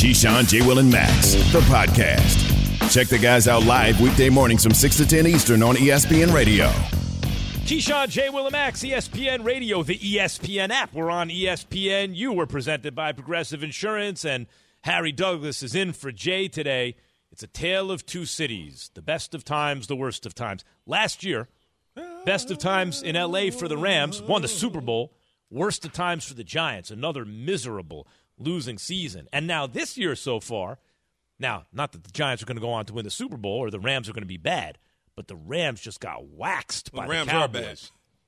Keyshawn, J. Will, and Max, the podcast. Check the guys out live weekday mornings from 6 to 10 Eastern on ESPN Radio. Keyshawn, J. Will, and Max, ESPN Radio, the ESPN app. We're on ESPN. You were presented by Progressive Insurance, and Harry Douglas is in for Jay today. It's a tale of two cities, the best of times, the worst of times. Last year, best of times in LA for the Rams, won the Super Bowl. Worst of times for the Giants, another miserable losing season. And now this year so far, now, not that the Giants are going to go on to win the Super Bowl or the Rams are going to be bad, but the Rams just got waxed by the Rams the Cowboys. are bad.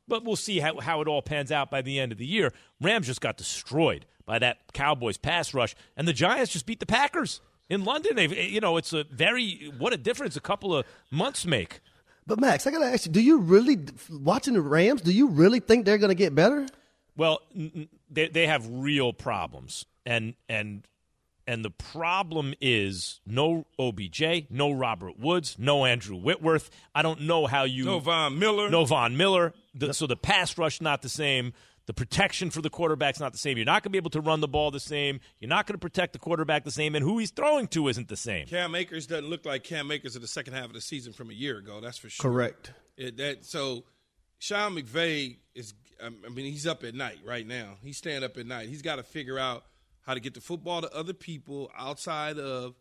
But we'll see how, how it all pans out by the end of the year. Rams just got destroyed by that Cowboys pass rush, and the Giants just beat the Packers in London. They've, eh, you know, it's a very what a difference a couple of months make. But Max, I gotta ask you: Do you really watching the Rams? Do you really think they're gonna get better? Well, n- n- they they have real problems, and and and the problem is no OBJ, no Robert Woods, no Andrew Whitworth. I don't know how you No Von Miller. no Von Miller. The, so the pass rush not the same. The protection for the quarterback's not the same. You're not going to be able to run the ball the same. You're not going to protect the quarterback the same, and who he's throwing to isn't the same. Cam Akers doesn't look like Cam Akers of the second half of the season from a year ago. That's for sure. Correct. It, that so, Sean McVay is. um, I mean, he's up at night right now. He's staying up at night. He's got to figure out how to get the football to other people outside of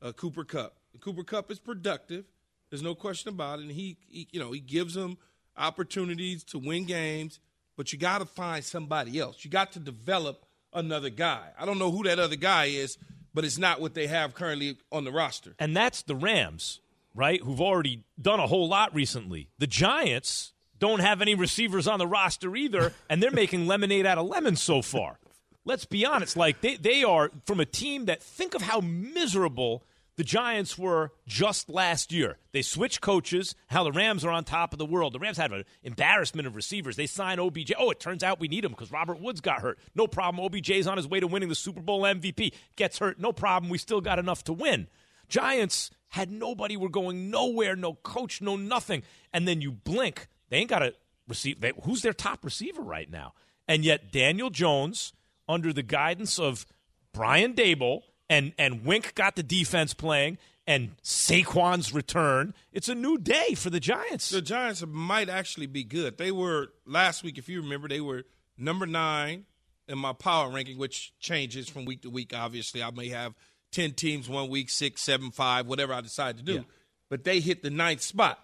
uh, Cooper Kupp. Cooper Kupp is productive. There's no question about it. And he, he you know, he gives them opportunities to win games. But you got to find somebody else. You got to develop another guy. I don't know who that other guy is, but it's not what they have currently on the roster. And that's the Rams, right? Who've already done a whole lot recently. The Giants don't have any receivers on the roster either, and they're making lemonade out of lemons so far. Let's be honest. Like they, they are from a team that think of how miserable the Giants were just last year. They switched coaches, how the Rams are on top of the world. The Rams had an embarrassment of receivers. They signed OBJ. Oh, it turns out we need him because Robert Woods got hurt. No problem. OBJ's on his way to winning the Super Bowl MVP. Gets hurt. No problem. We still got enough to win. Giants had nobody. We're going nowhere. No coach. No nothing. And then you blink. They ain't got a receive. Who's their top receiver right now? And yet Daniel Jones, under the guidance of Brian Daboll and and Wink got the defense playing and Saquon's return. It's a new day for the Giants. The Giants might actually be good. They were last week, if you remember, they were number nine in my power ranking, which changes from week to week. Obviously, I may have ten teams one week, six, seven, five, whatever I decide to do. Yeah. But they hit the ninth spot.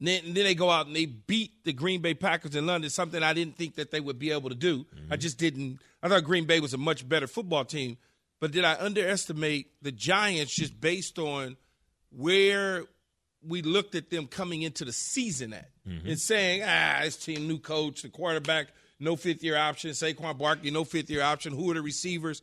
Then, then they go out and they beat the Green Bay Packers in London, something I didn't think that they would be able to do. I just didn't. I thought Green Bay was a much better football team. But did I underestimate the Giants just based on where we looked at them coming into the season at and saying, ah, this team, new coach, the quarterback, no fifth year option, Saquon Barkley, no fifth year option. Who are the receivers?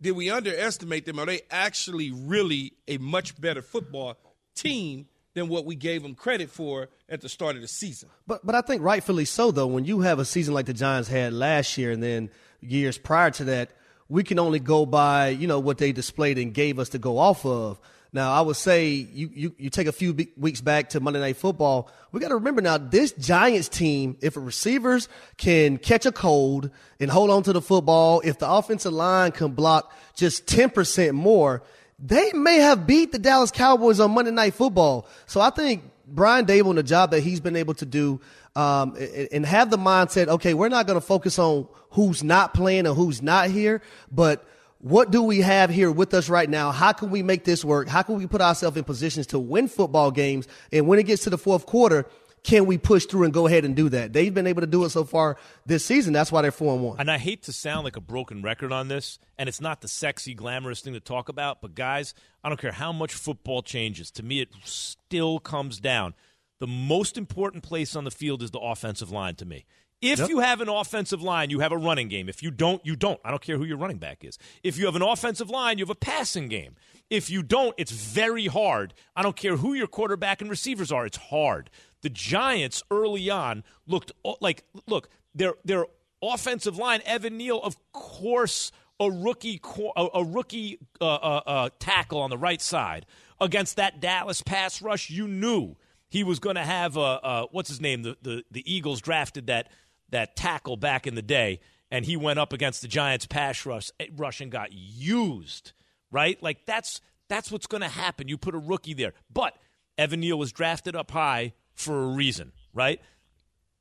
Did we underestimate them? Are they actually really a much better football team than what we gave them credit for at the start of the season? But but I think rightfully so though. When you have a season like the Giants had last year, and then years prior to that, we can only go by you know what they displayed and gave us to go off of. Now I would say you you, you take a few weeks back to Monday Night Football. We got to remember now this Giants team. If receivers can catch a cold and hold on to the football, if the offensive line can block just ten percent more, they may have beat the Dallas Cowboys on Monday Night Football. So I think Brian Daboll and the job that he's been able to do um, and, have the mindset, okay, we're not going to focus on who's not playing and who's not here, but what do we have here with us right now? How can we make this work? How can we put ourselves in positions to win football games? And when it gets to the fourth quarter, can we push through and go ahead and do that? They've been able to do it so far this season. That's why they're four and one. And I hate to sound like a broken record on this, and it's not the sexy, glamorous thing to talk about, but guys, I don't care how much football changes. To me, it still comes down. The most important place on the field is the offensive line to me. If you have an offensive line, you have a running game. If you don't, you don't. I don't care who your running back is. If you have an offensive line, you have a passing game. If you don't, it's very hard. I don't care who your quarterback and receivers are. It's hard. The Giants early on looked like look, their their offensive line, Evan Neal, of course, a rookie a, rookie uh, uh, uh, tackle on the right side against that Dallas pass rush. You knew he was going to have a what's his name? The, the the Eagles drafted that that tackle back in the day, and he went up against the Giants pass rush rush and got used right? Like that's that's what's going to happen. You put a rookie there, but Evan Neal was drafted up high for a reason, right?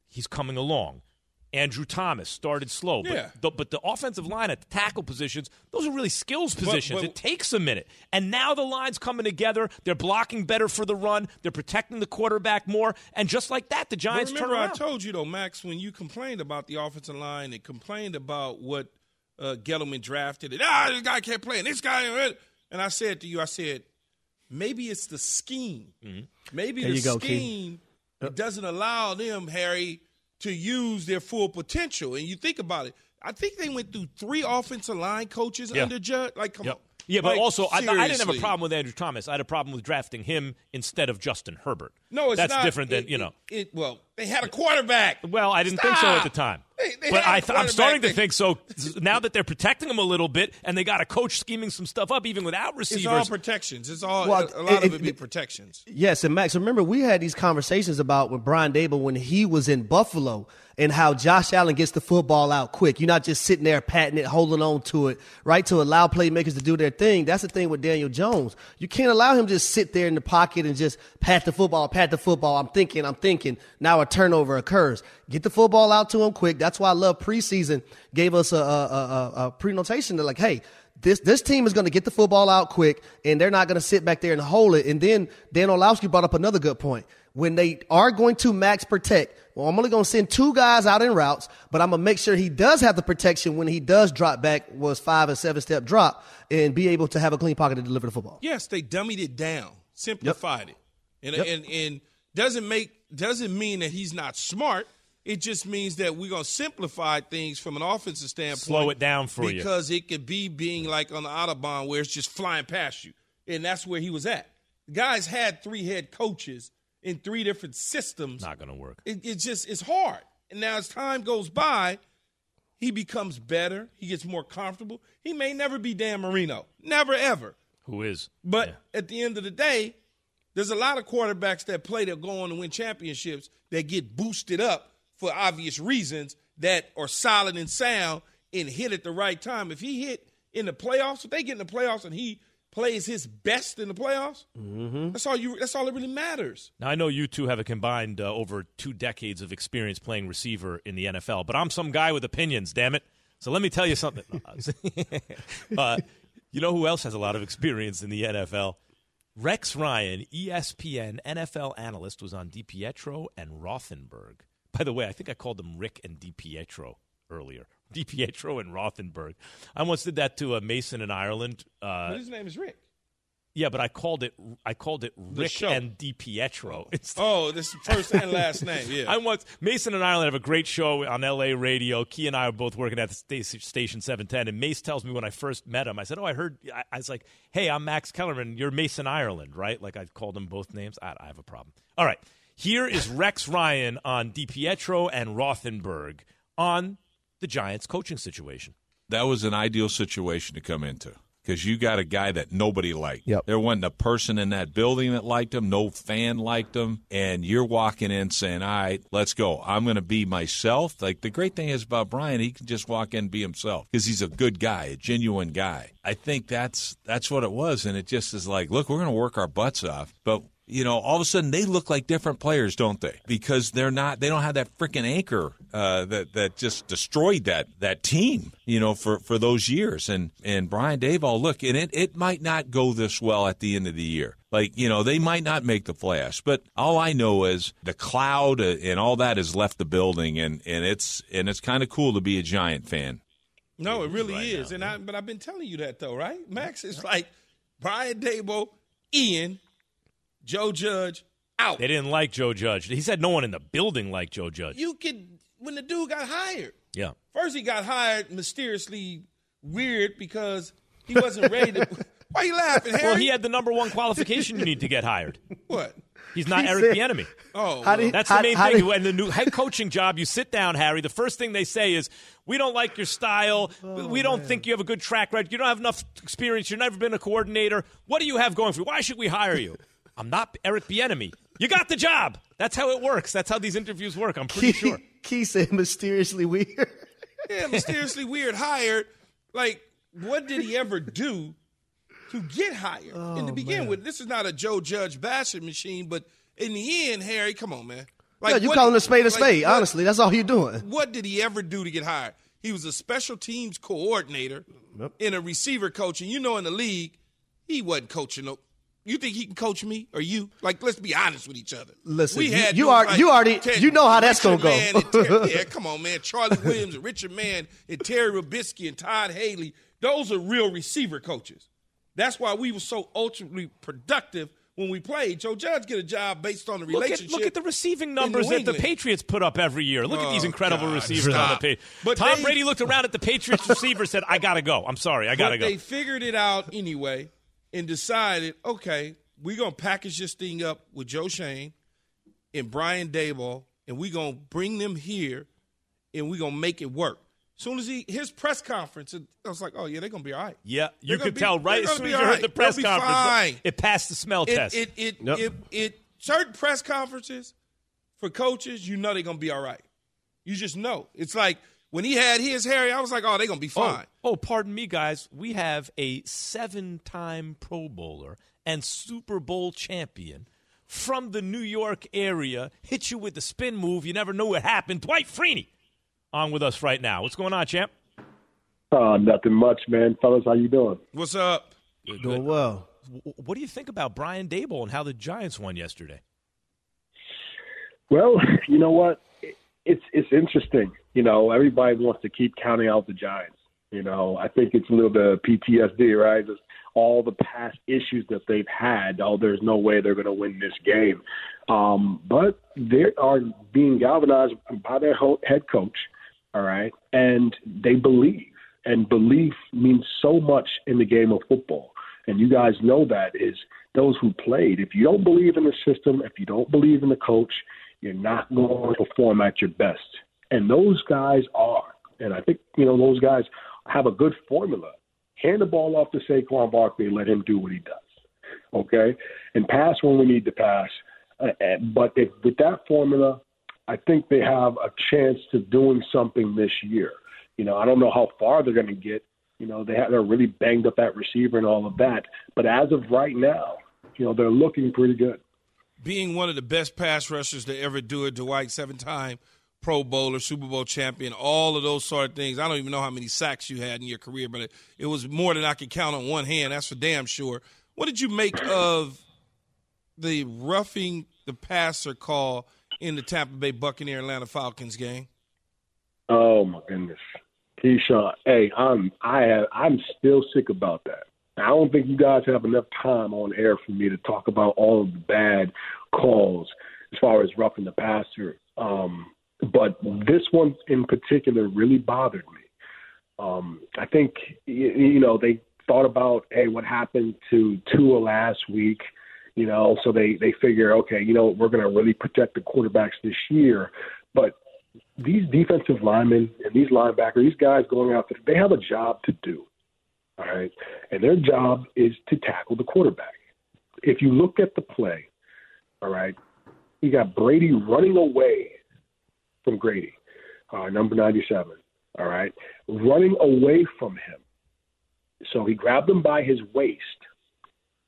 He's coming along. Andrew Thomas started slow, but, Yeah. the, but the offensive line at the tackle positions, those are really skills positions. but- it takes a minute. And now the line's coming together. They're blocking better for the run. They're protecting the quarterback more. And just like that, the But Giants turn remember, I told you though, Max, when you complained about the offensive line and complained about what uh, Gettleman drafted, and ah, this guy can't play, and this guy, uh," and I said to you, I said, maybe it's the scheme. Mm-hmm. Maybe There the you go, Key. scheme it doesn't allow them, Harry, to use their full potential. And you think about it. I think they went through three offensive line coaches Yeah. under Judd. Like, come Yep. on. Yeah, but Like, also I, I didn't have a problem with Andrew Thomas. I had a problem with drafting him instead of Justin Herbert. No, it's not. that's not. different than It- you know. It, it- well, they had a quarterback. Well, I didn't think so at the time. They- they but had th- I'm quarterback starting to think so now that they're protecting him a little bit, and they got a coach scheming some stuff up even without receivers. It's all protections. It's all Well, a lot it- of it be protections. Yes, and Max, remember we had these conversations about with Brian Daboll when he was in Buffalo and how Josh Allen gets the football out quick. You're not just sitting there patting it, holding on to it, right? To allow playmakers to do their thing. That's the thing with Daniel Jones. You can't allow him to just sit there in the pocket and just pat the football, pat the football. I'm thinking, I'm thinking. Now a turnover occurs. Get the football out to him quick. That's why I love preseason gave us a, a, a, a, pre-notation to like, hey, this this team is going to get the football out quick, and they're not going to sit back there and hold it. And then Dan Orlovsky brought up another good point. When they are going to max protect, well, I'm only going to send two guys out in routes, but I'm going to make sure he does have the protection when he does drop back, was five and seven step drop, and be able to have a clean pocket to deliver the football. Yes, they dummied it down, simplified it, and, Yep. and and doesn't make doesn't mean that he's not smart. It just means that we're gonna simplify things from an offensive standpoint. Slow it down for you. because it could be being like on the autobahn where it's just flying past you, and that's where he was at. The guys had three head coaches in three different systems. Not going to work. It, it just it's hard. And now as time goes by, he becomes better. He gets more comfortable. He may never be Dan Marino, never ever. Who is? But Yeah. at the end of the day, there's a lot of quarterbacks that play that go on to win championships that get boosted up for obvious reasons that are solid and sound and hit at the right time. If he hit in the playoffs, if they get in the playoffs and he plays his best in the playoffs, that's all you. That's all that really matters. Now I know you two have a combined uh, over two decades of experience playing receiver in the NFL, but I'm some guy with opinions. Damn it! So let me tell you something. uh, you know who else has a lot of experience in the NFL? Rex Ryan, ESPN NFL analyst, was on DiPietro and Rothenberg. By the way, I think I called them Rick and DiPietro earlier. DiPietro and Rothenberg. I once did that to a Mason in Ireland. Uh, his name is Rick. yeah, but I called it I called it Rick and DiPietro. It's Oh, this is first and last name. Yeah. I once Mason and Ireland have a great show on LA radio. Key and I are both working at the station 710, and Mace tells me when I first met him, I said, "Oh, I heard." I, I was like, "Hey, I'm Max Kellerman. You're Mason Ireland, right?" Like I called him both names. I, I have a problem. All right, here is Rex Ryan on DiPietro and Rothenberg on the Giants coaching situation. that was an ideal situation to come into because you got a guy that nobody liked. Yep. There wasn't a person in that building that liked him, no fan liked him, and you're walking in saying, "All right, let's go. I'm going to be myself." Like the great thing is about Brian, he can just walk in and be himself because he's a good guy, a genuine guy. I think that's that's what it was, and it just is like, look, we're going to work our butts off, but you know, all of a sudden they look like different players, don't they? Because they're not, they don't have that freaking anchor uh, that that just destroyed that that team, you know, for for those years. And and Brian Daboll, look, and it it might not go this well at the end of the year. Like you know, they might not make the playoffs, but all I know is the cloud uh, and all that has left the building, and and it's and it's kind of cool to be a Giant fan. No, it really right is. now, and I but I've been telling you that though, right? Max is like Brian Daboll, Ian, Joe Judge out. They didn't like Joe Judge. He said no one in the building liked Joe Judge. You could when the dude got hired. yeah. First he got hired mysteriously weird because he wasn't ready to Why you laughing, Harry? Well, he had the number one qualification you need to get hired. what? He's not He Eric said- Bieniemy. Oh, How did- That's How- the main how thing. did- When the new head coaching job, you sit down, Harry. The first thing they say is, "We don't like your style. Oh, we don't think you have a good track record. You don't have enough experience. You've never been a coordinator. What do you have going for you? Why should we hire you?" I'm not Eric Bieniemy. You got the job. That's how it works. That's how these interviews work. I'm pretty Key, sure. Key said mysteriously weird. yeah, mysteriously weird hired. Like, what did he ever do to get hired. and oh, to begin with, this is not a Joe Judge bashing machine, but in the end, Harry, come on, man. yeah, you calling a spade a like, spade. what- honestly, that's all you're doing. What did he ever do to get hired? He was a special teams coordinator and a receiver coach. And you know, in the league, he wasn't coaching. No, you think he can coach me or you? Like, let's be honest with each other. Listen, we had you dudes are- you already- Ted- you know how that's Richard gonna go. Ter- yeah, come on, man. Charlie Williams and Richard Mann and Terry Robiskie and Todd Haley. Those are real receiver coaches. That's why we were so ultimately productive when we played. Joe Judge get a job based on the Look at, relationship. look at the receiving numbers New that the Patriots put up every year. Look at these Oh, incredible God, receivers stop. on the Patriots. But Tom they- Brady looked around at the Patriots receiver said, I got to go. I'm sorry. I got to but go. they figured it out anyway and decided, okay, we're gonna package this thing up with Joe Schoen and Brian Daboll, and we're gonna bring them here and we're gonna make it work. soon as he his press conference, I was like, oh yeah, they're gonna be all right. yeah, you could be- tell right as soon as you all heard the press conference. fine. It passed the smell test. It it it, Yep. it it certain press conferences for coaches, you know they're gonna be all right. You just know. It's like when he had his Harry, I was like, oh, they're gonna be fine. Oh, oh, pardon me, guys. We have a seven-time Pro Bowler and Super Bowl champion from the New York area. Hit you with the spin move. You never knew what happened. Dwight Freeney on with us right now. What's going on, champ? Uh, nothing much, man. Fellas, how you doing? What's up? Doing well. What do you think about Brian Daboll and how the Giants won yesterday? Well, you know what? It's it's interesting. You know, everybody wants to keep counting out the Giants. You know, I think it's a little bit of PTSD, right? Just all the past issues that they've had. Oh, there's no way they're going to win this game. Um, but they are being galvanized by their head coach, all right, and they believe. And belief means so much in the game of football. And you guys know that is those who played. If you don't believe in the system, if you don't believe in the coach, you're not going to perform at your best. And those guys are. And I think, you know, those guys have a good formula. Hand the ball off to Saquon Barkley let him do what he does. Okay? And pass when we need to pass. Uh, uh, but if, with that formula, I think they have a chance to doing something this year. You know, I don't know how far they're going to get. You know, they have, they're really banged up at receiver and all of that. But as of right now, you know, they're looking pretty good. being one of the best pass rushers to ever do it, Dwight, seven time Pro Bowler, Super Bowl champion, all of those sort of things. I don't even know how many sacks you had in your career, but it, it was more than I could count on one hand. That's for damn sure. What did you make of the roughing the passer call in the Tampa Bay Buccaneer Atlanta Falcons game? Oh my goodness, Keyshawn. Hey, I'm I have, I'm still sick about that. I don't think you guys have enough time on air for me to talk about all of the bad calls as far as roughing the passer. Um, but this one in particular really bothered me. Um, I think you, you know they thought about hey, what happened to Tua last week. You know, so they they figure okay, you know, we're going to really protect the quarterbacks this year, but these defensive linemen and these linebackers, these guys going out there, they have a job to do. All right. And their job is to tackle the quarterback. If you look at the play, all right, you got Brady running away from Grady, uh, number 97. All right. Running away from him. So he grabbed him by his waist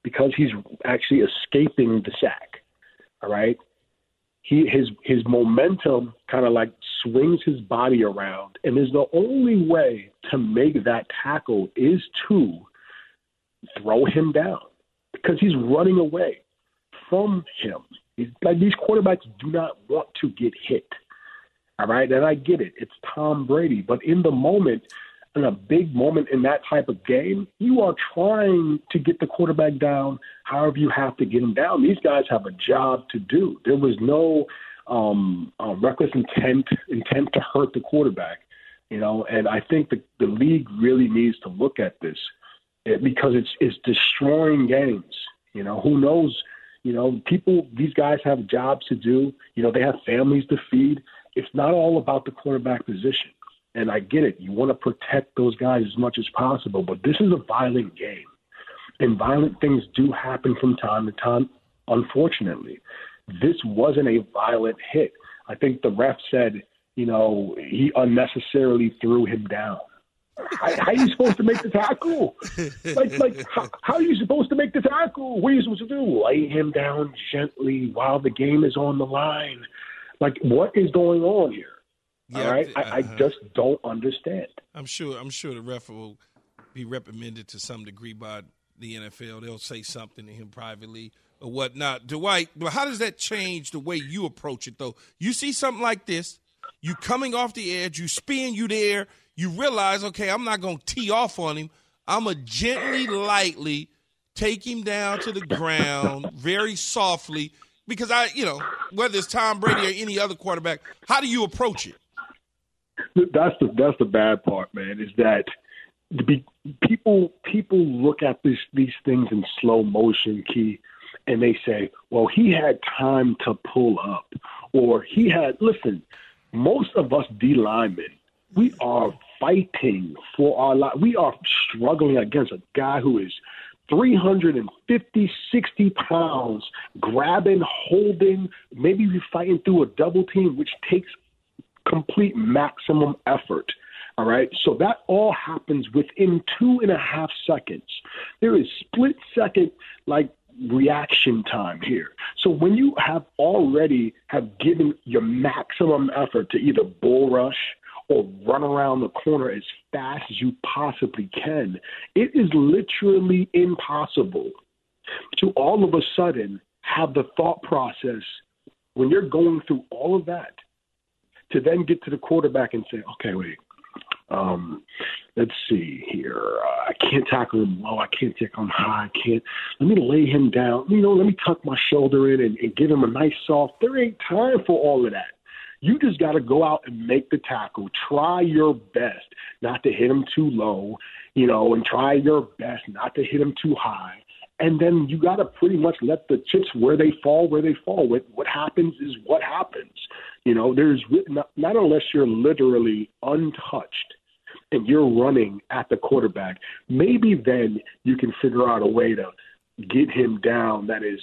because he's actually escaping the sack. All right he his his momentum kind of like swings his body around and is the only way to make that tackle is to throw him down because he's running away from him. He's, like these quarterbacks do not want to get hit. All right, and I get it. It's Tom Brady, but in the moment, in a big moment in that type of game, you are trying to get the quarterback down however you have to get him down. These guys have a job to do. There was no um, uh, reckless intent intent to hurt the quarterback, you know. And I think the the league really needs to look at this eh, because it's it's destroying games. You know, who knows? You know, people. These guys have jobs to do. You know, they have families to feed. It's not all about the quarterback position. And I get it. You want to protect those guys as much as possible, but this is a violent game. And violent things do happen from time to time, unfortunately. This wasn't a violent hit. I think the ref said, you know, he unnecessarily threw him down. how, how are you supposed to make the tackle? Like, like how, how, are you supposed to make the tackle? What are you supposed to do? Lay him down gently while the game is on the line. Like, what is going on here? Yeah, All right, uh, I, I uh-huh. just don't understand. I'm sure. I'm sure the ref will be reprimanded to some degree by the NFL. They'll say something to him privately or whatnot. Dwight, but how does that change the way you approach it, though? You see something like this, you coming off the edge, you spin you there, you realize, okay, I'm not going to tee off on him. I'm going to gently, lightly take him down to the ground very softly because I, you know, whether it's Tom Brady or any other quarterback, how do you approach it? That's the that's the bad part, man. Is that be, people people look at this these things in slow motion, key, and they say, "Well, he had time to pull up," or he had. Listen, most of us D linemen, we are fighting for our life. We are struggling against a guy who is 350, 60 pounds, grabbing, holding, maybe we're fighting through a double team, which takes complete maximum effort. All right. So that all happens within two and a half seconds. There is split second, like reaction time here. So when you have already have given your maximum effort to either bull rush or run around the corner as fast as you possibly can, it is literally impossible to all of a sudden have the thought process when you're going through all of that to then get to the quarterback and say, okay, wait, um, let's see here. Uh, I can't tackle him low. I can't tackle him high. I can't. Let me lay him down. You know, let me tuck my shoulder in and, and give him a nice soft. There ain't time for all of that. You just got to go out and make the tackle. Try your best not to hit him too low, you know, and try your best not to hit him too high. And then you got to pretty much let the chips where they fall, where they fall. What, what happens is what happens. You know, there's not, not unless you're literally untouched and you're running at the quarterback, maybe then you can figure out a way to get him down that is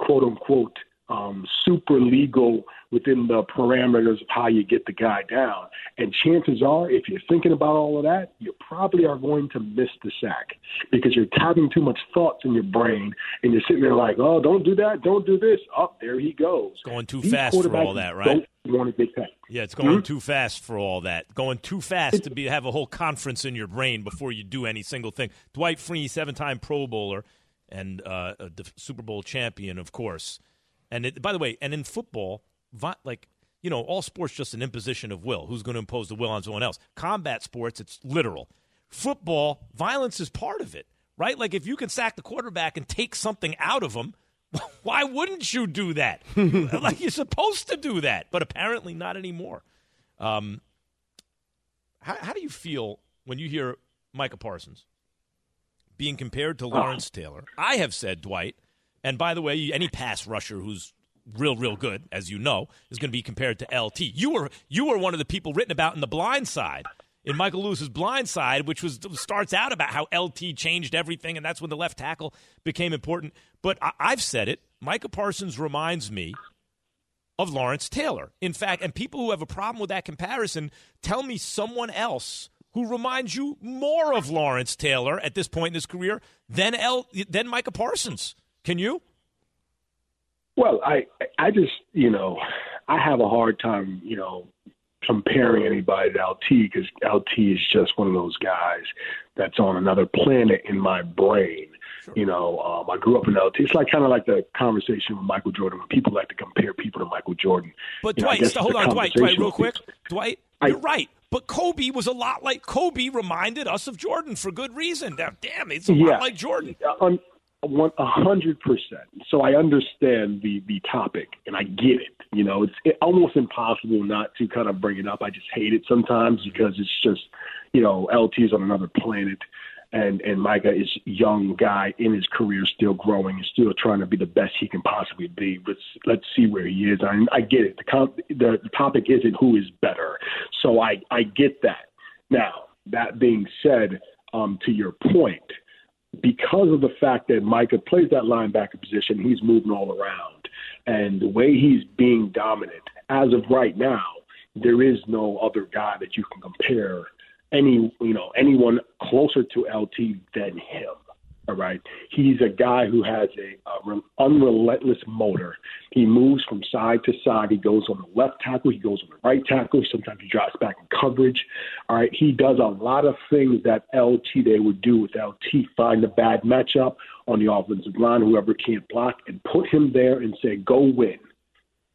quote unquote um, super legal within the parameters of how you get the guy down. And chances are, if you're thinking about all of that, you probably are going to miss the sack because you're having too much thoughts in your brain and you're sitting there like, oh, don't do that, don't do this. Up oh, there he goes. Going too These fast for all that, right? Want to get that. Yeah, it's going mm-hmm. too fast for all that. Going too fast to be have a whole conference in your brain before you do any single thing. Dwight Freeney, seven-time Pro Bowler and uh, a Super Bowl champion, of course. And it, by the way, and in football, like you know, all sports just an imposition of will. Who's going to impose the will on someone else? Combat sports, it's literal. Football, violence is part of it, right? Like if you can sack the quarterback and take something out of him, why wouldn't you do that? like you're supposed to do that, but apparently not anymore. Um, how, how do you feel when you hear Micah Parsons being compared to Lawrence oh. Taylor? I have said, Dwight, and by the way, any pass rusher who's real, real good, as you know, is going to be compared to LT. You were you were one of the people written about in the Blind Side, in Michael Lewis's Blind Side, which was starts out about how LT changed everything, and that's when the left tackle became important. But I, I've said it. Micah Parsons reminds me of Lawrence Taylor. In fact, and people who have a problem with that comparison tell me someone else who reminds you more of Lawrence Taylor at this point in his career than L than Micah Parsons. Can you? Well, I I just you know I have a hard time you know comparing anybody to LT because LT is just one of those guys that's on another planet in my brain. Sure. You know, um, I grew up in LT. It's like kind of like the conversation with Michael Jordan when people like to compare people to Michael Jordan. But you Dwight, know, hold on, Dwight, Dwight, real quick, Dwight, I, you're right. But Kobe was a lot like Kobe reminded us of Jordan for good reason. Now, damn, it's a yeah, lot like Jordan. Un, one a hundred percent. So I understand the the topic and I get it. You know, it's it, almost impossible not to kind of bring it up. I just hate it sometimes because it's just, you know, LT is on another planet, and and Micah is young guy in his career, still growing, and still trying to be the best he can possibly be. Let's let's see where he is. I I get it. The the, the topic isn't who is better, so I I get that. Now that being said, um, to your point because of the fact that Micah plays that linebacker position, he's moving all around. And the way he's being dominant, as of right now, there is no other guy that you can compare any you know anyone closer to LT than him. All right, he's a guy who has a, a unrelentless motor. He moves from side to side. He goes on the left tackle. He goes on the right tackle. Sometimes he drops back in coverage. All right, he does a lot of things that LT they would do with LT. Find a bad matchup on the offensive line, whoever can't block, and put him there and say, "Go win."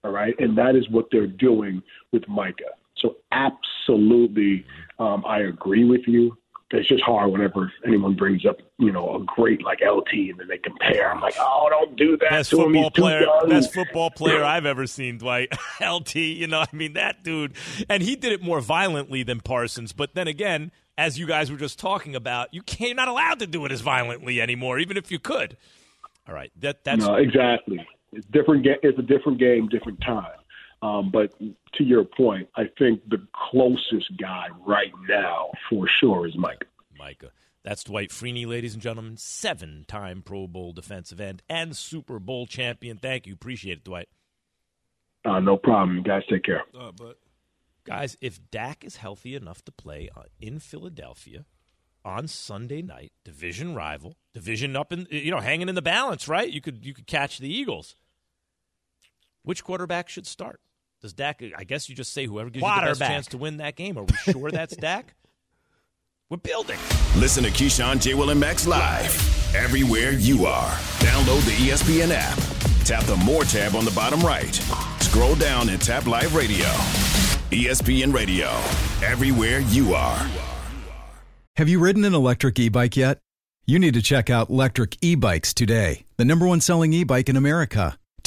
All right, and that is what they're doing with Micah. So absolutely, um, I agree with you it's just hard whenever anyone brings up, you know, a great like LT and then they compare. I'm like, oh, don't do that. Best football player, best football player I've ever seen, Dwight. LT, you know, I mean that dude, and he did it more violently than Parsons. But then again, as you guys were just talking about, you can't, you're not allowed to do it as violently anymore, even if you could. All right, that that's no, exactly. It's different. It's a different game, different time. Um, but to your point, I think the closest guy right now, for sure, is Micah. Micah. That's Dwight Freeney, ladies and gentlemen, seven time Pro Bowl defensive end and Super Bowl champion. Thank you. Appreciate it, Dwight. Uh, no problem. You guys take care. Uh, but Guys, if Dak is healthy enough to play uh, in Philadelphia on Sunday night, division rival, division up in you know hanging in the balance, right? You could you could catch the Eagles. Which quarterback should start? Does Dak? I guess you just say whoever gives you the best chance to win that game. Are we sure that's Dak? We're building. Listen to Keyshawn, J. Will, and Max live everywhere you are. Download the ESPN app. Tap the More tab on the bottom right. Scroll down and tap Live Radio. ESPN Radio, everywhere you are. Have you ridden an electric e bike yet? You need to check out Lectric E Bikes today, the number one selling e bike in America.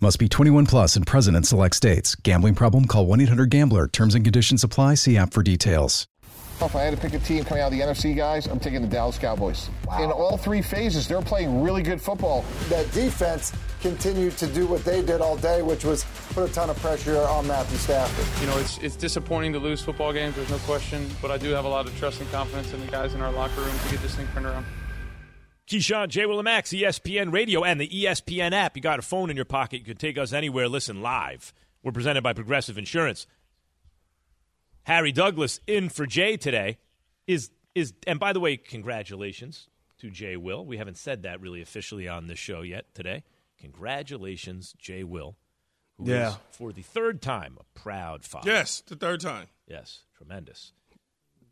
Must be 21 plus and present in select states. Gambling problem? Call 1 800 GAMBLER. Terms and conditions apply. See app for details. If I had to pick a team coming out of the NFC, guys, I'm taking the Dallas Cowboys. Wow. In all three phases, they're playing really good football. That defense continued to do what they did all day, which was put a ton of pressure on Matthew Stafford. You know, it's it's disappointing to lose football games. There's no question, but I do have a lot of trust and confidence in the guys in our locker room to get this thing turned around. Keyshawn, J. Max, ESPN Radio, and the ESPN app. You got a phone in your pocket. You can take us anywhere. Listen live. We're presented by Progressive Insurance. Harry Douglas in for Jay today. Is is and by the way, congratulations to Jay Will. We haven't said that really officially on this show yet today. Congratulations, Jay Will, who yeah. is for the third time a proud father. Yes, the third time. Yes, tremendous.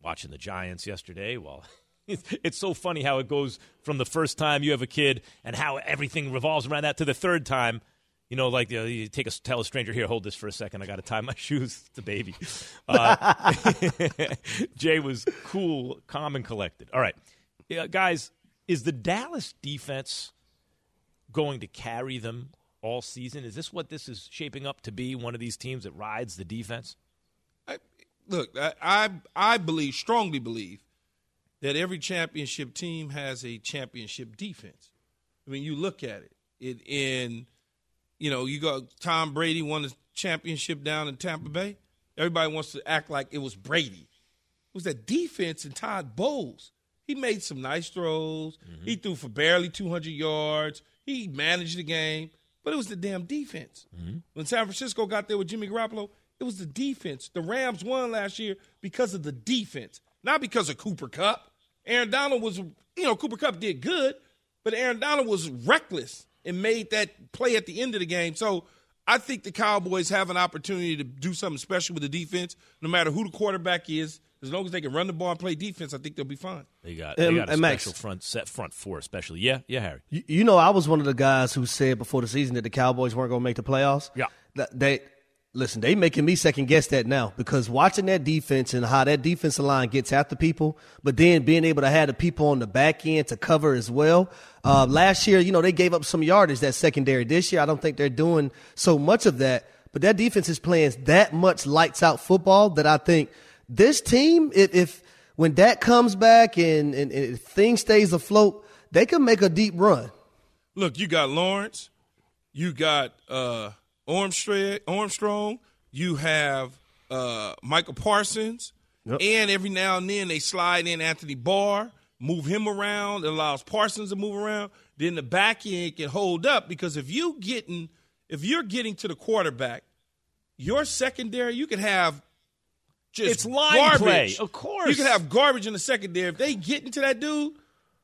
Watching the Giants yesterday while it's so funny how it goes from the first time you have a kid and how everything revolves around that to the third time. You know, like you, know, you take a tell a stranger here, hold this for a second. I got to tie my shoes. It's a baby. Uh, Jay was cool, calm, and collected. All right, yeah, guys, is the Dallas defense going to carry them all season? Is this what this is shaping up to be? One of these teams that rides the defense. I, look, I, I I believe strongly believe that every championship team has a championship defense. I mean, you look at it. It in, you know, you got Tom Brady won the championship down in Tampa Bay. Everybody wants to act like it was Brady. It was that defense and Todd Bowles. He made some nice throws. Mm-hmm. He threw for barely 200 yards. He managed the game, but it was the damn defense. Mm-hmm. When San Francisco got there with Jimmy Garoppolo, it was the defense. The Rams won last year because of the defense not because of Cooper Kupp. Aaron Donald was, you know, Cooper Kupp did good, but Aaron Donald was reckless and made that play at the end of the game. So I think the Cowboys have an opportunity to do something special with the defense, no matter who the quarterback is. As long as they can run the ball and play defense, I think they'll be fine. They got, they And- got a and Max- special front set front four, especially. Yeah, yeah, Harry. You, you know, I was one of the guys who said before the season that the Cowboys weren't going to make the playoffs. Yeah. That they listen. They making me second guess that now because watching that defense and how that defensive line gets after people, but then being able to have the people on the back end to cover as well. Uh, last year, you know, they gave up some yardage that secondary. This year, I don't think they're doing so much of that. But that defense is playing that much lights out football that I think this team, if, if when that comes back and, and, and things stays afloat, they can make a deep run. Look, you got Lawrence, you got uh, Armstrong, Armstrong, you have uh, Michael Parsons, and every now and then they slide in Anthony Barr, move him around, it allows Parsons to move around. Then the back end can hold up because if you getting if you're getting to the quarterback, your secondary you can have just It's line garbage. play, of course. You can have garbage in the secondary. If they get into that dude,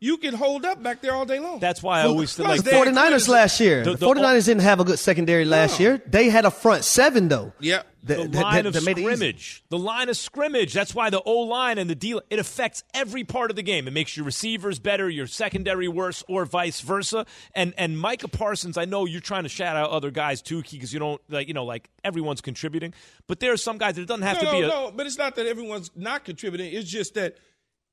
you can hold up back there all day long. That's why I always feel Plus, like they- 49ers last year. The- The, the- 49ers didn't have a good secondary last No. year. They had a front seven, though. yeah. the That- that- line that- of that made it easy. scrimmage. The line of scrimmage. That's why the O line and the D it affects every part of the game. It makes your receivers better, your secondary worse, or vice versa. And and Micah Parsons, I know you're trying to shout out other guys too, because you don't like you know like everyone's contributing. But there are some guys that it doesn't have no, to be no, a no, but it's not that everyone's not contributing. It's just that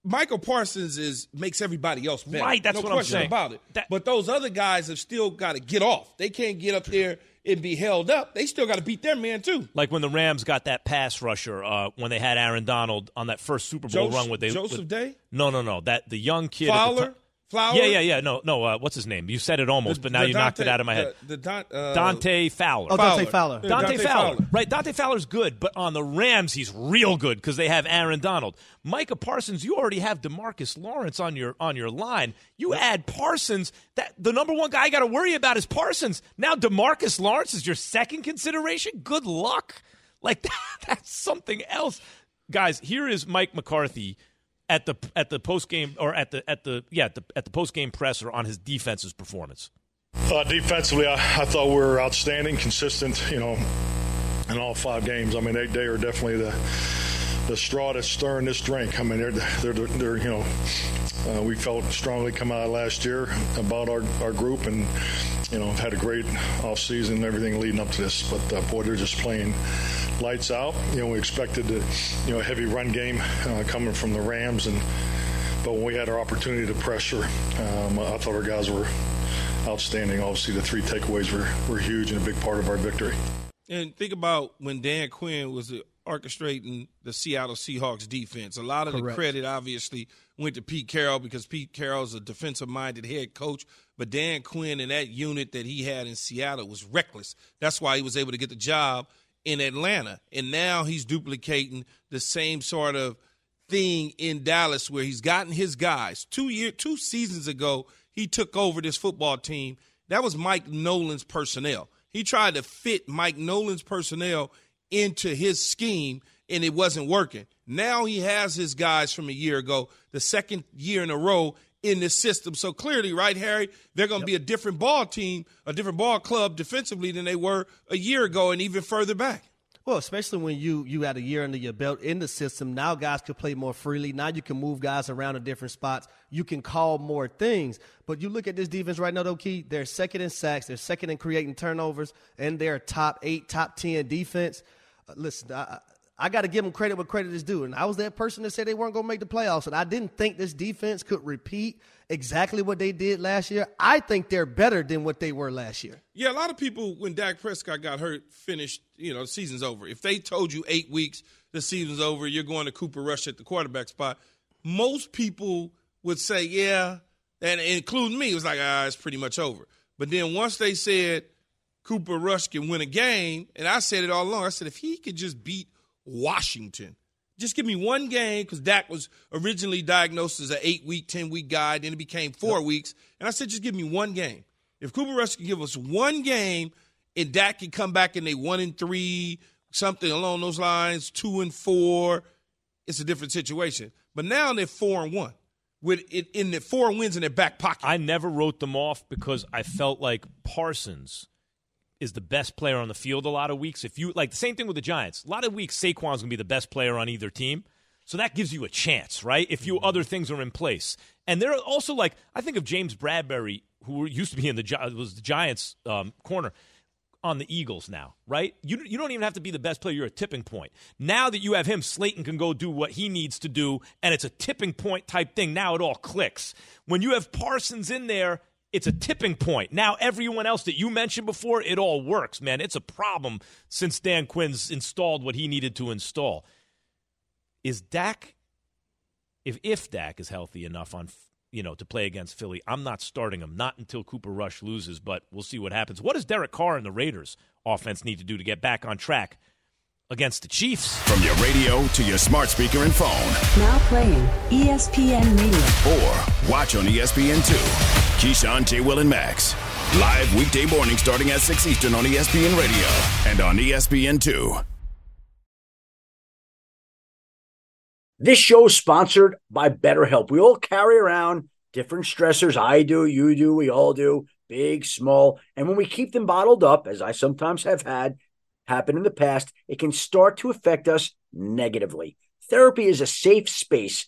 Michael Parsons is makes everybody else better. Right, that's no what I'm question saying. about it. That- but those other guys have still got to get off. They can't get up there and be held up. They still got to beat their man too. like when the Rams got that pass rusher uh, when they had Aaron Donald on that first Super Bowl Joseph- run with they Joseph with- Day? No, no, no. That the young kid at the Fowler, Flower. Yeah, yeah, yeah. No, no. Uh, what's his name? You said it almost, but now The you knocked it out of my head. The, the Don, uh, Dante Fowler. Oh, Dante Fowler. Yeah, Dante, Dante Fowler. Fowler. Right, Dante Fowler's good, but on the Rams he's real good because they have Aaron Donald. Micah Parsons, you already have Demarcus Lawrence on your on your line. You add Parsons, that the number one guy I got to worry about is Parsons. Now Demarcus Lawrence is your second consideration. Good luck. Like that's something else. Guys, here is Mike McCarthy at the at the post game or at the at the yeah at the, at the post game presser on his defense's performance. Uh, defensively, I, I thought we were outstanding, consistent. You know, in all five games. I mean, they, they are definitely the the straw that's stirring this drink. I mean, they're they're, they're, you know, uh, we felt strongly come out last year about our, our group, and you know, had a great off season and everything leading up to this. But uh, boy, they're just playing lights out. You know, we expected the you know a heavy run game uh, coming from the Rams, and but when we had our opportunity to pressure, um, I thought our guys were outstanding. Obviously, the three takeaways were, were huge and a big part of our victory. And think about when Dan Quinn was orchestrating the Seattle Seahawks defense. A lot of the credit obviously went to Pete Carroll because Pete Carroll's a defensive minded head coach. But Dan Quinn and that unit that he had in Seattle was reckless. That's why he was able to get the job in Atlanta. And now he's duplicating the same sort of thing in Dallas where he's gotten his guys. Two year two seasons ago, he took over this football team. That was Mike Nolan's personnel. He tried to fit Mike Nolan's personnel into his scheme and it wasn't working. Now he has his guys from a year ago, the second year in a row in this system. So clearly, right, Harry, they're going to be a different ball team, a different ball club defensively than they were a year ago and even further back. Well, especially when you you had a year under your belt in the system, now guys can play more freely. Now you can move guys around to different spots. You can call more things. But you look at this defense right now, though, Key. They're second in sacks. They're second in creating turnovers, and they're top eight, top ten defense. Uh, listen, I, I got to give them credit where credit is due. And I was that person that said they weren't going to make the playoffs, and I didn't think this defense could repeat exactly what they did last year. I think they're better than what they were last year. Yeah, a lot of people when Dak Prescott got hurt finished, you know, the season's over. If they told you eight weeks, the season's over, you're going to Cooper Rush at the quarterback spot. Most people would say, yeah, and including me, it was like, ah, it's pretty much over. But then once they said Cooper Rush can win a game, and I said it all along, I said if he could just beat Washington, just give me one game because Dak was originally diagnosed as an eight week, 10 week guy, then it became four weeks. And I said, just give me one game. If Cooper Rush can give us one game and Dak can come back and they one and three, something along those lines, two and four, it's a different situation. But now they're four and one. with it in the four wins in their back pocket. I never wrote them off because I felt like Parsons is the best player on the field a lot of weeks. If you like the same thing with the Giants, a lot of weeks Saquon's gonna be the best player on either team. So that gives you a chance, right? If you other things are in place, and they're also like I think of James Bradberry, who used to be in the was the Giants um, corner on the Eagles now, right? You you don't even have to be the best player. You're a tipping point. Now that you have him, Slayton can go do what he needs to do, and it's a tipping point type thing. Now it all clicks. When you have Parsons in there, it's a tipping point. Now everyone else that you mentioned before, it all works, man. It's a problem since Dan Quinn's installed what he needed to install. Is Dak if if Dak is healthy enough on you know to play against Philly, I'm not starting him. Not until Cooper Rush loses, but we'll see what happens. What does Derek Carr and the Raiders offense need to do to get back on track against the Chiefs? From your radio to your smart speaker and phone, Now playing ESPN Radio. or watch on E ESPN2. Keyshawn, J. Will, and Max. Live weekday morning starting at 6 Eastern on ESPN Radio and on E ESPN2. This show is sponsored by BetterHelp. We all carry around different stressors. I do, you do, we all do, big, small. And when we keep them bottled up, as I sometimes have had happen in the past, it can start to affect us negatively. Therapy is a safe space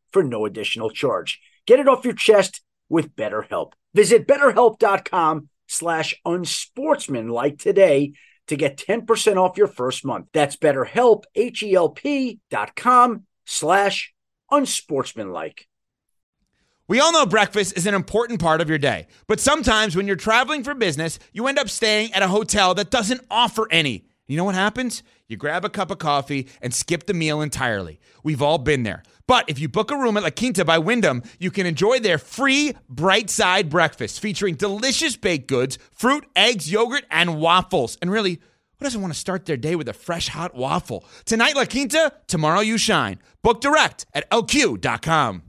for no additional charge. Get it off your chest with BetterHelp. Visit betterhelp.com slash unsportsmanlike today to get 10% off your first month. That's betterhelp, H-E-L-P dot com slash unsportsmanlike. We all know breakfast is an important part of your day, but sometimes when you're traveling for business, you end up staying at a hotel that doesn't offer any. You know what happens? You grab a cup of coffee and skip the meal entirely. We've all been there. But if you book a room at La Quinta by Wyndham, you can enjoy their free bright side breakfast featuring delicious baked goods, fruit, eggs, yogurt, and waffles. And really, who doesn't want to start their day with a fresh hot waffle? Tonight, La Quinta, tomorrow, you shine. Book direct at lq.com.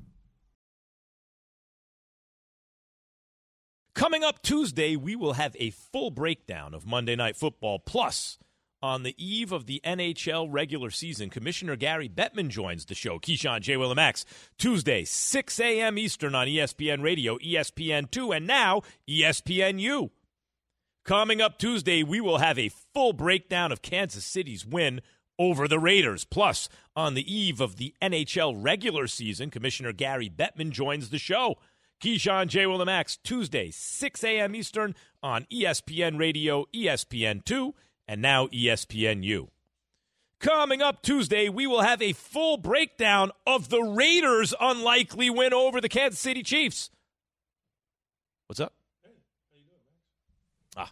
Coming up Tuesday, we will have a full breakdown of Monday Night Football. Plus, on the eve of the NHL regular season, Commissioner Gary Bettman joins the show. Keyshawn J. Will Tuesday, 6 a.m. Eastern on ESPN Radio, ESPN2, and now ESPNU. Coming up Tuesday, we will have a full breakdown of Kansas City's win over the Raiders. Plus, on the eve of the NHL regular season, Commissioner Gary Bettman joins the show. Keyshawn J. Will Tuesday, 6 a.m. Eastern on ESPN Radio, ESPN2, and now ESPNU. Coming up Tuesday, we will have a full breakdown of the Raiders' unlikely win over the Kansas City Chiefs. What's up? Ah.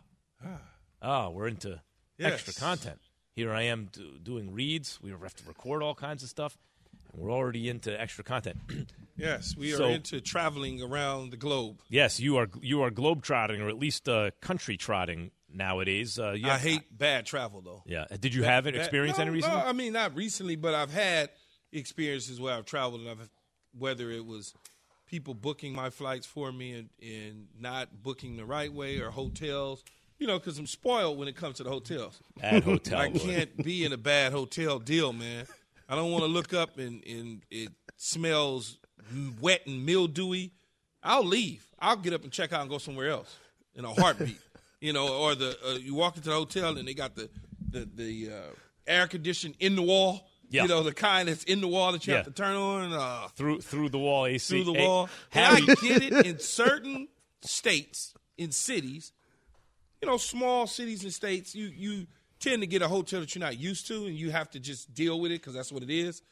Oh, we're into Yes. extra content. Here I am do, doing reads. We have to record all kinds of stuff. And we're already into extra content. Yes, we are So- into traveling around the globe. yes, you are you are globe trotting or at least uh, country trotting nowadays. Uh, you I hate bad travel though. Yeah. Did you have it experience no, any recently? No, I mean not recently, but I've had experiences where I've traveled and I've whether it was people booking my flights for me and, and not booking the right way or hotels. You know, because I'm spoiled when it comes to the hotels. Bad hotel I can't be in a bad hotel deal, man. I don't want to look up and, and it smells wet and mildewy. I'll leave. I'll get up and check out and go somewhere else in a heartbeat. You know, or the uh, you walk into the hotel and they got the the, the uh, air conditioning in the wall. Yeah. You know, the kind that's in the wall that you have to turn on. Uh, through through the wall AC. through the wall. Harry, I get it in certain states, in cities, you know, small cities and states, you you tend to get a hotel that you're not used to, and you have to just deal with it because that's what it is.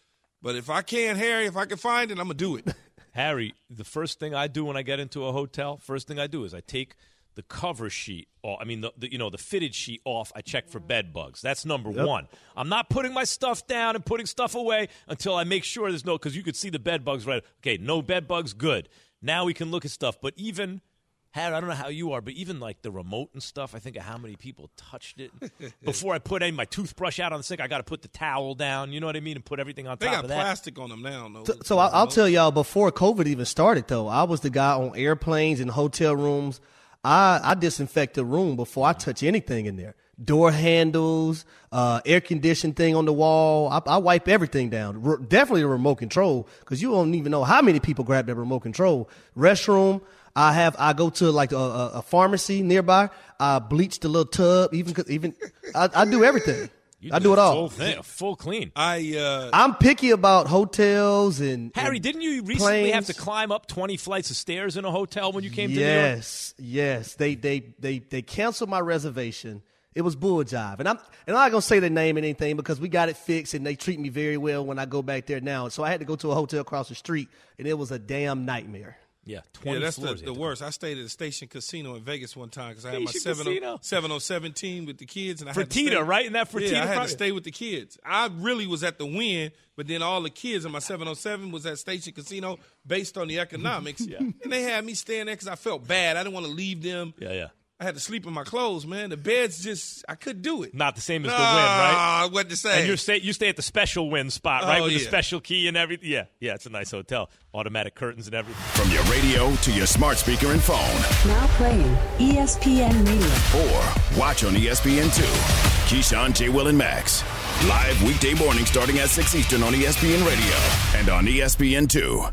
But if I can, Harry, if I can find it, I'm gonna do it. Harry, the first thing I do when I get into a hotel, first thing I do is I take the cover sheet off. I mean, the, the you know the fitted sheet off. I check for bed bugs. That's number Yep. one. I'm not putting my stuff down and putting stuff away until I make sure there's no because you could see the bed bugs right. Okay, no bed bugs, good. Now we can look at stuff. But even, Harry, I don't know how you are, but even like the remote and stuff, I think of how many people touched it. Before I put any, my toothbrush out on the sink, I got to put the towel down. You know what I mean? And put everything on They top got of that. plastic on them now. No, So, so I'll, I'll tell y'all before COVID even started, though, I was the guy on airplanes and hotel rooms. I, I disinfect the room before I touch anything in there. Door handles, uh, air conditioned thing on the wall. I, I wipe everything down. R- definitely the remote control because you don't even know how many people grab that remote control. Restroom. I have. I go to like a, a, pharmacy nearby. I bleach the little tub. Even even I, I do everything. You I do it all. Full thing, full clean. I uh, I'm picky about hotels and Harry, and didn't you recently have to climb up 20 flights of stairs in a hotel when you came to New York? Yes, yes. They they they they canceled my reservation. It was bull jive, and I'm and I'm not gonna say the name and anything because we got it fixed, and they treat me very well when I go back there now. So I had to go to a hotel across the street, and it was a damn nightmare. Yeah, twenty. yeah, that's the, the worst. I stayed at the Station Casino in Vegas one time because I had my Station 70 Casino? 707 team with the kids. And I Fertitta, right? Isn't that Fertitta Yeah, I had to stay with the kids. I really was at the Wynn, but then all the kids in my 707 was at Station Casino based on the economics. And they had me staying there because I felt bad. I didn't want to leave them. Yeah, yeah. I had to sleep in my clothes, man. The beds just, I couldn't do it. Not the same as Nah, the Wynn, right? what to say. And you stay you stay at the special Wynn spot, right? Oh, With the special key and everything. Yeah, yeah, it's a nice hotel. Automatic curtains and everything. From your radio to your smart speaker and phone, Now playing ESPN Radio. or watch on E ESPN2. Keyshawn, J. Will, and Max. Live weekday morning starting at 6 Eastern on ESPN Radio and on E ESPN2.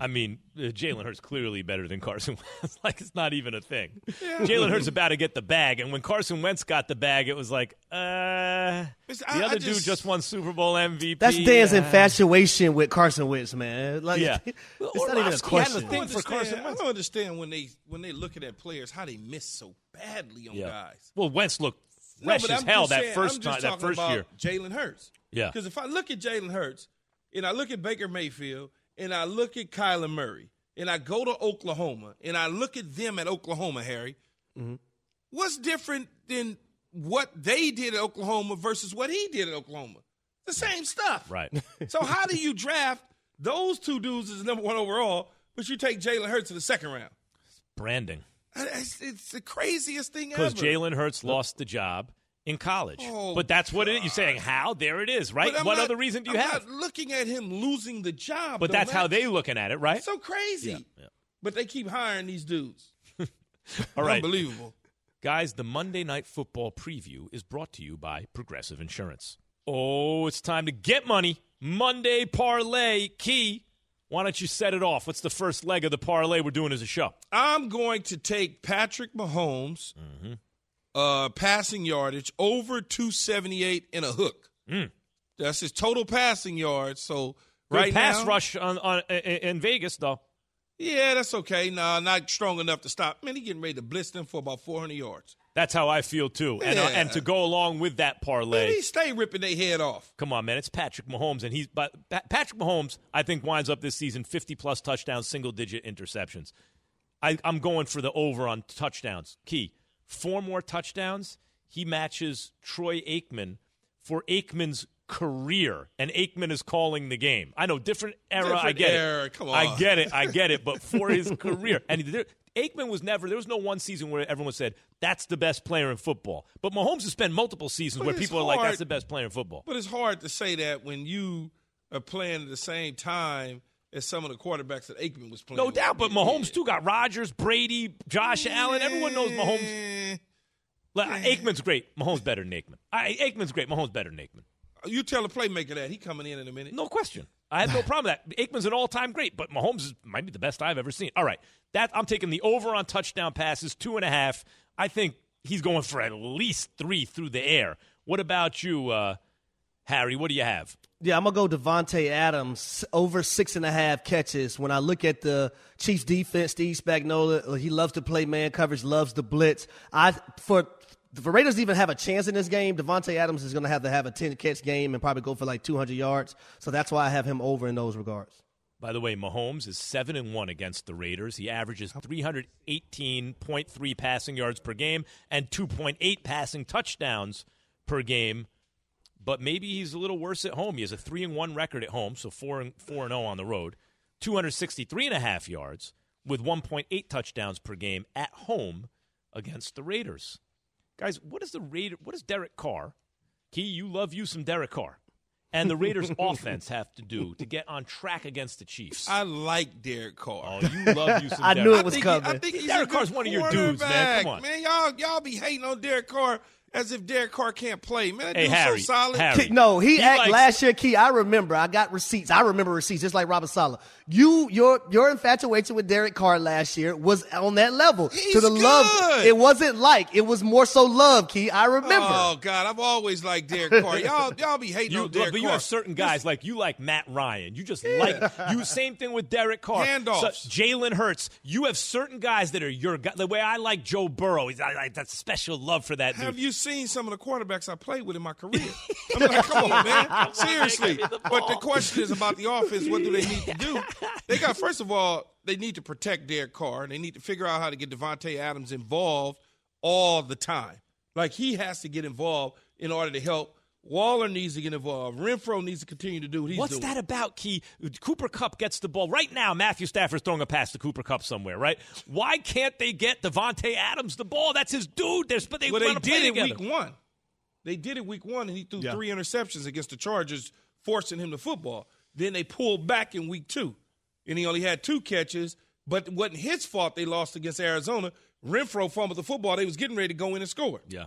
I mean, uh, Jalen Hurts clearly better than Carson Wentz. like it's not even a thing. Jalen Hurts about to get the bag, and when Carson Wentz got the bag, it was like, uh, the I- other I dude just- just won Super Bowl MVP. That's Dan's Uh, infatuation with Carson Wentz, man. Like, Yeah. it's not even a Orlovsky question. had a thing for understand- Carson I don't understand when they when they look at players how they miss so badly on Yeah. guys. Well, Wentz looked fresh but as I'm hell that saying- first I'm time, that first about year. Jalen Hurts. Yeah. Because if I look at Jalen Hurts and I look at Baker Mayfield and I look at Kyler Murray and I go to Oklahoma and I look at them at Oklahoma, Harry, Mm-hmm. what's different than what they did at Oklahoma versus what he did at Oklahoma? The same stuff. Right. So how do you draft those two dudes as number one overall, but you take Jalen Hurts in the second round? Branding. It's, it's the craziest thing ever. Because Jalen Hurts lost the job in college. Oh, but that's what it is. You're saying how? There it is, right? What not- other reason do you I'm have? Not looking at him losing the job, But though, that's how they looking at it, right? It's so crazy. Yeah, yeah. But they keep hiring these dudes. All right. Unbelievable. Guys, the Monday Night Football preview is brought to you by Progressive Insurance. Oh, it's time to get money. Monday Parlay Key. Why don't you set it off? What's the first leg of the parlay we're doing as a show? I'm going to take Patrick Mahomes Mm-hmm. Uh, passing yardage over 278 in a hook. Mm. That's his total passing yards. So Good right pass now, rush on, on, in, Vegas, though. Yeah, that's okay. Nah, not strong enough to stop. Man, he getting ready to blitz them for about 400 yards. That's how I feel, too. And, uh, and to go along with that Man, parlay. he stay ripping their head off. Come on, man. It's Patrick Mahomes, and he's but Pa- Patrick Mahomes. I think winds up this season fifty plus touchdowns, single digit interceptions. I, I'm going for the over on touchdowns. Key four more touchdowns. He matches Troy Aikman for Aikman's career, and Aikman is calling the game. I know different era. I get era, it. come on. I get it. I get it. But for his career, and there, Aikman was never. There was no one season where everyone said that's the best player in football. But Mahomes has spent multiple seasons But where people are like, "That's the best player in football." But it's hard to say that when you are playing at the same time as some of the quarterbacks that Aikman was playing. No with. doubt. But Mahomes too got Rodgers, Brady, Josh Allen. Everyone knows Mahomes. Like, Aikman's great. Mahomes better than Aikman. I, Aikman's great. Mahomes better than Aikman. You tell the playmaker that he coming in in a minute. No question. I have no problem with that. Aikman's an all-time great, but Mahomes is, might be the best I've ever seen. All right, that I'm taking the over on touchdown passes, two and a half. I think he's going for at least three through the air. What about you, uh, Harry? What do you have? Yeah, I'm gonna go Davante Adams over six and a half catches. When I look at the Chiefs defense, Steve Spagnuolo, uh, he loves to play man coverage, loves the blitz. I for the Raiders even have a chance in this game, Davante Adams is gonna have to have a ten catch game and probably go for like 200 yards. So that's why I have him over in those regards. By the way, Mahomes is seven and one against the Raiders. He averages 318.3 passing yards per game and 2.8 passing touchdowns per game. But maybe he's a little worse at home. He has a three and one record at home, so four and four and zero on the road. 263 and a half yards with 1.8 touchdowns per game at home against the Raiders. Guys, what is the Raider? What is Derek Carr? Key, you love you some Derek Carr, and the Raiders' offense have to do to get on track against the Chiefs. I like Derek Carr. Oh, you love you some. I Derek. knew it was think coming. He, I think he's Derek a Carr's one of your dudes, man. Come on. man. Y'all, y'all be hating on Derek Carr as if Derek Carr can't play. Man, that Hey, dude's Harry, so solid. Harry. Key- no, he, He act likes- last year. Key, I remember. I got receipts. I remember receipts, just like Robert Saleh. You, your, your infatuation with Derek Carr last year was on that level. He's to the love, it wasn't like it was more so love. Key, I remember. Oh God, I've always liked Derek Carr. Y'all, y'all be hating You, on Derek but you Carr. have certain guys like you like Matt Ryan. You just like you. Same thing with Derek Carr. Handoffs. So, Jalen Hurts. You have certain guys that are your guy. The way I like Joe Burrow, he's I like that special love for that Have dude. you seen some of the quarterbacks I played with in my career? I'm like, come on, man. Seriously. But the question is about the offense. What do they need to do? They got first of all, they need to protect Derek Carr. And they need to figure out how to get Davante Adams involved all the time. Like he has to get involved in order to help. Waller needs to get involved. Renfrow needs to continue to do what he's doing. What's doing. that about, Key? Cooper Kupp gets the ball right now. Matthew Stafford's throwing a pass to Cooper Kupp somewhere, right? Why can't they get Davante Adams the ball? That's his dude. They're, but they well, they wanna play did it together. week one. They did it week one, and he threw Yeah. three interceptions against the Chargers, forcing him to football. Then they pulled back in week two, and he only had two catches. But it wasn't his fault they lost against Arizona. Renfrow fumbled the football. They was getting ready to go in and score. Yeah.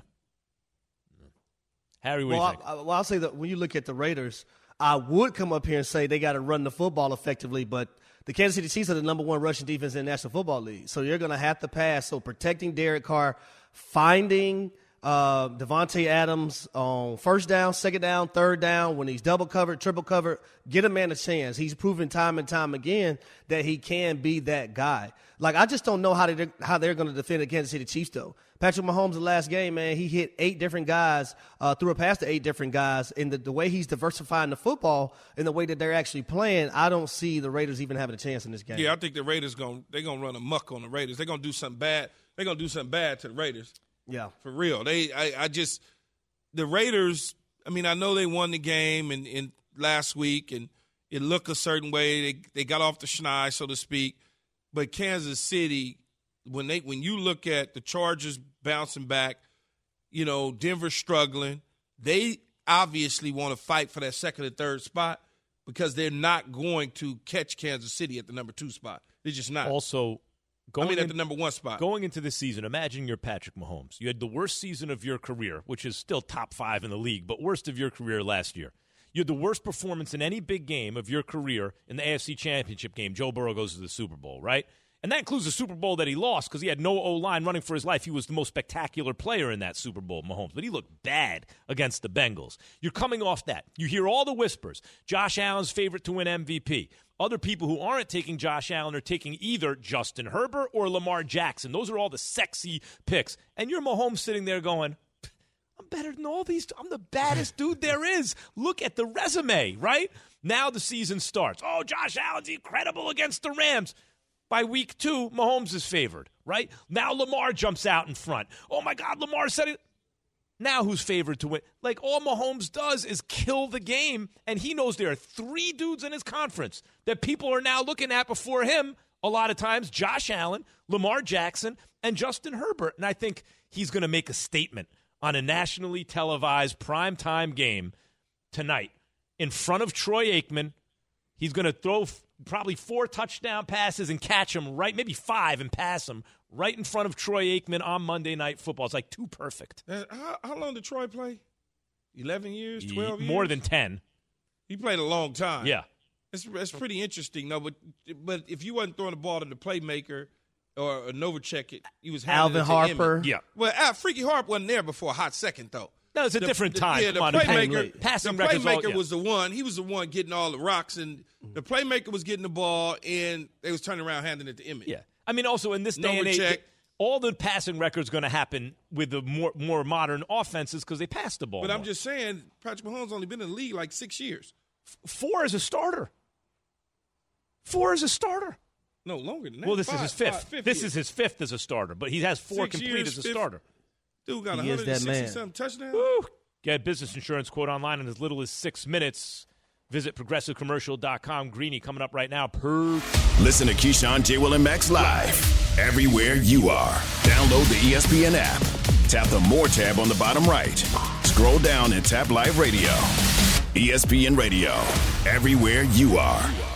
Harry, well, do you think? I, I- well, I'll say that when you look at the Raiders, I would come up here and say they got to run the football effectively, but the Kansas City Chiefs are the number one rushing defense in the National Football League. So you're going to have to pass. So protecting Derek Carr, finding uh, Davante Adams on first down, second down, third down, when he's double covered, triple covered, get a man a chance. He's proven time and time again that he can be that guy. Like I just don't know how they how they're going to defend the Kansas City Chiefs though. Patrick Mahomes, the last game, man, he hit eight different guys, uh, threw a pass to eight different guys. And the, the way he's diversifying the football and the way that they're actually playing, I don't see the Raiders even having a chance in this game. Yeah, I think the Raiders going they're gonna run a muck on the Raiders. They're gonna do something bad. They're gonna do something bad to the Raiders. Yeah. For real. They I, I just the Raiders, I mean, I know they won the game in, in last week and it looked a certain way. They they got off the schneid, so to speak. But Kansas City, when they when you look at the Chargers bouncing back, you know, Denver struggling, they obviously want to fight for that second and third spot because they're not going to catch Kansas City at the number two spot. They're just not. Also, I going mean, at the number one spot. Going into this season, imagine you're Patrick Mahomes. You had the worst season of your career, which is still top five in the league, but worst of your career last year. You had the worst performance in any big game of your career in the AFC Championship game. Joe Burrow goes to the Super Bowl, right? And that includes the Super Bowl that he lost because he had no O line running for his life. He was the most spectacular player in that Super Bowl, Mahomes, but he looked bad against the Bengals. You're coming off that. You hear all the whispers. Josh Allen's favorite to win MVP. Other people who aren't taking Josh Allen are taking either Justin Herbert or Lamar Jackson. Those are all the sexy picks. And you're Mahomes sitting there going, I'm better than all these. I'm the baddest dude there is. Look at the resume, right? Now the season starts. Oh, Josh Allen's incredible against the Rams. By week two, Mahomes is favored, right? Now Lamar jumps out in front. Oh my God, Lamar said it. Now who's favored to win? Like all Mahomes does is kill the game, and he knows there are three dudes in his conference that people are now looking at before him. A lot of times, Josh Allen, Lamar Jackson, and Justin Herbert. And I think he's going to make a statement on a nationally televised primetime game tonight in front of Troy Aikman. He's going to throw probably four touchdown passes and catch him right, maybe five and pass him right in front of Troy Aikman on Monday Night Football. It's like too perfect. Uh, how, how long did Troy play? 11 years, 12 years? More than 10. He played a long time. Yeah. It's, it's pretty interesting, though. But but if you wasn't throwing the ball to the playmaker or a Novacek, it, he was handing Alvin it to Harper. Emmett. Yeah. Well, Al, Freaky Harp wasn't there before a hot second, though. No, it's a The- different the- time. Yeah, the Come playmaker, passing the records all- playmaker yeah. was the one. He was the one getting all the rocks, and the playmaker was getting the ball, and they was turning around handing it to Emmett. Yeah. I mean, also in this day and age, all the passing records going to happen with the more more modern offenses because they pass the ball. But I'm just saying, Patrick Mahomes only been in the league like six years. four as a starter. Four as a starter. No, longer than that. Well, this Five- is his fifth. five- fifth this year. is his fifth as a starter, but he has four Six complete years, as a fifth. starter. Dude got He is that 160 man. something touchdowns. Woo. Get business insurance quote online in as little as six minutes. Visit progressivecommercial.com. Greeny coming up right now. Per Listen to Keyshawn, J. Will, and Max live everywhere you are. Download the ESPN app. Tap the More tab on the bottom right. Scroll down and tap Live Radio. ESPN Radio, everywhere you are.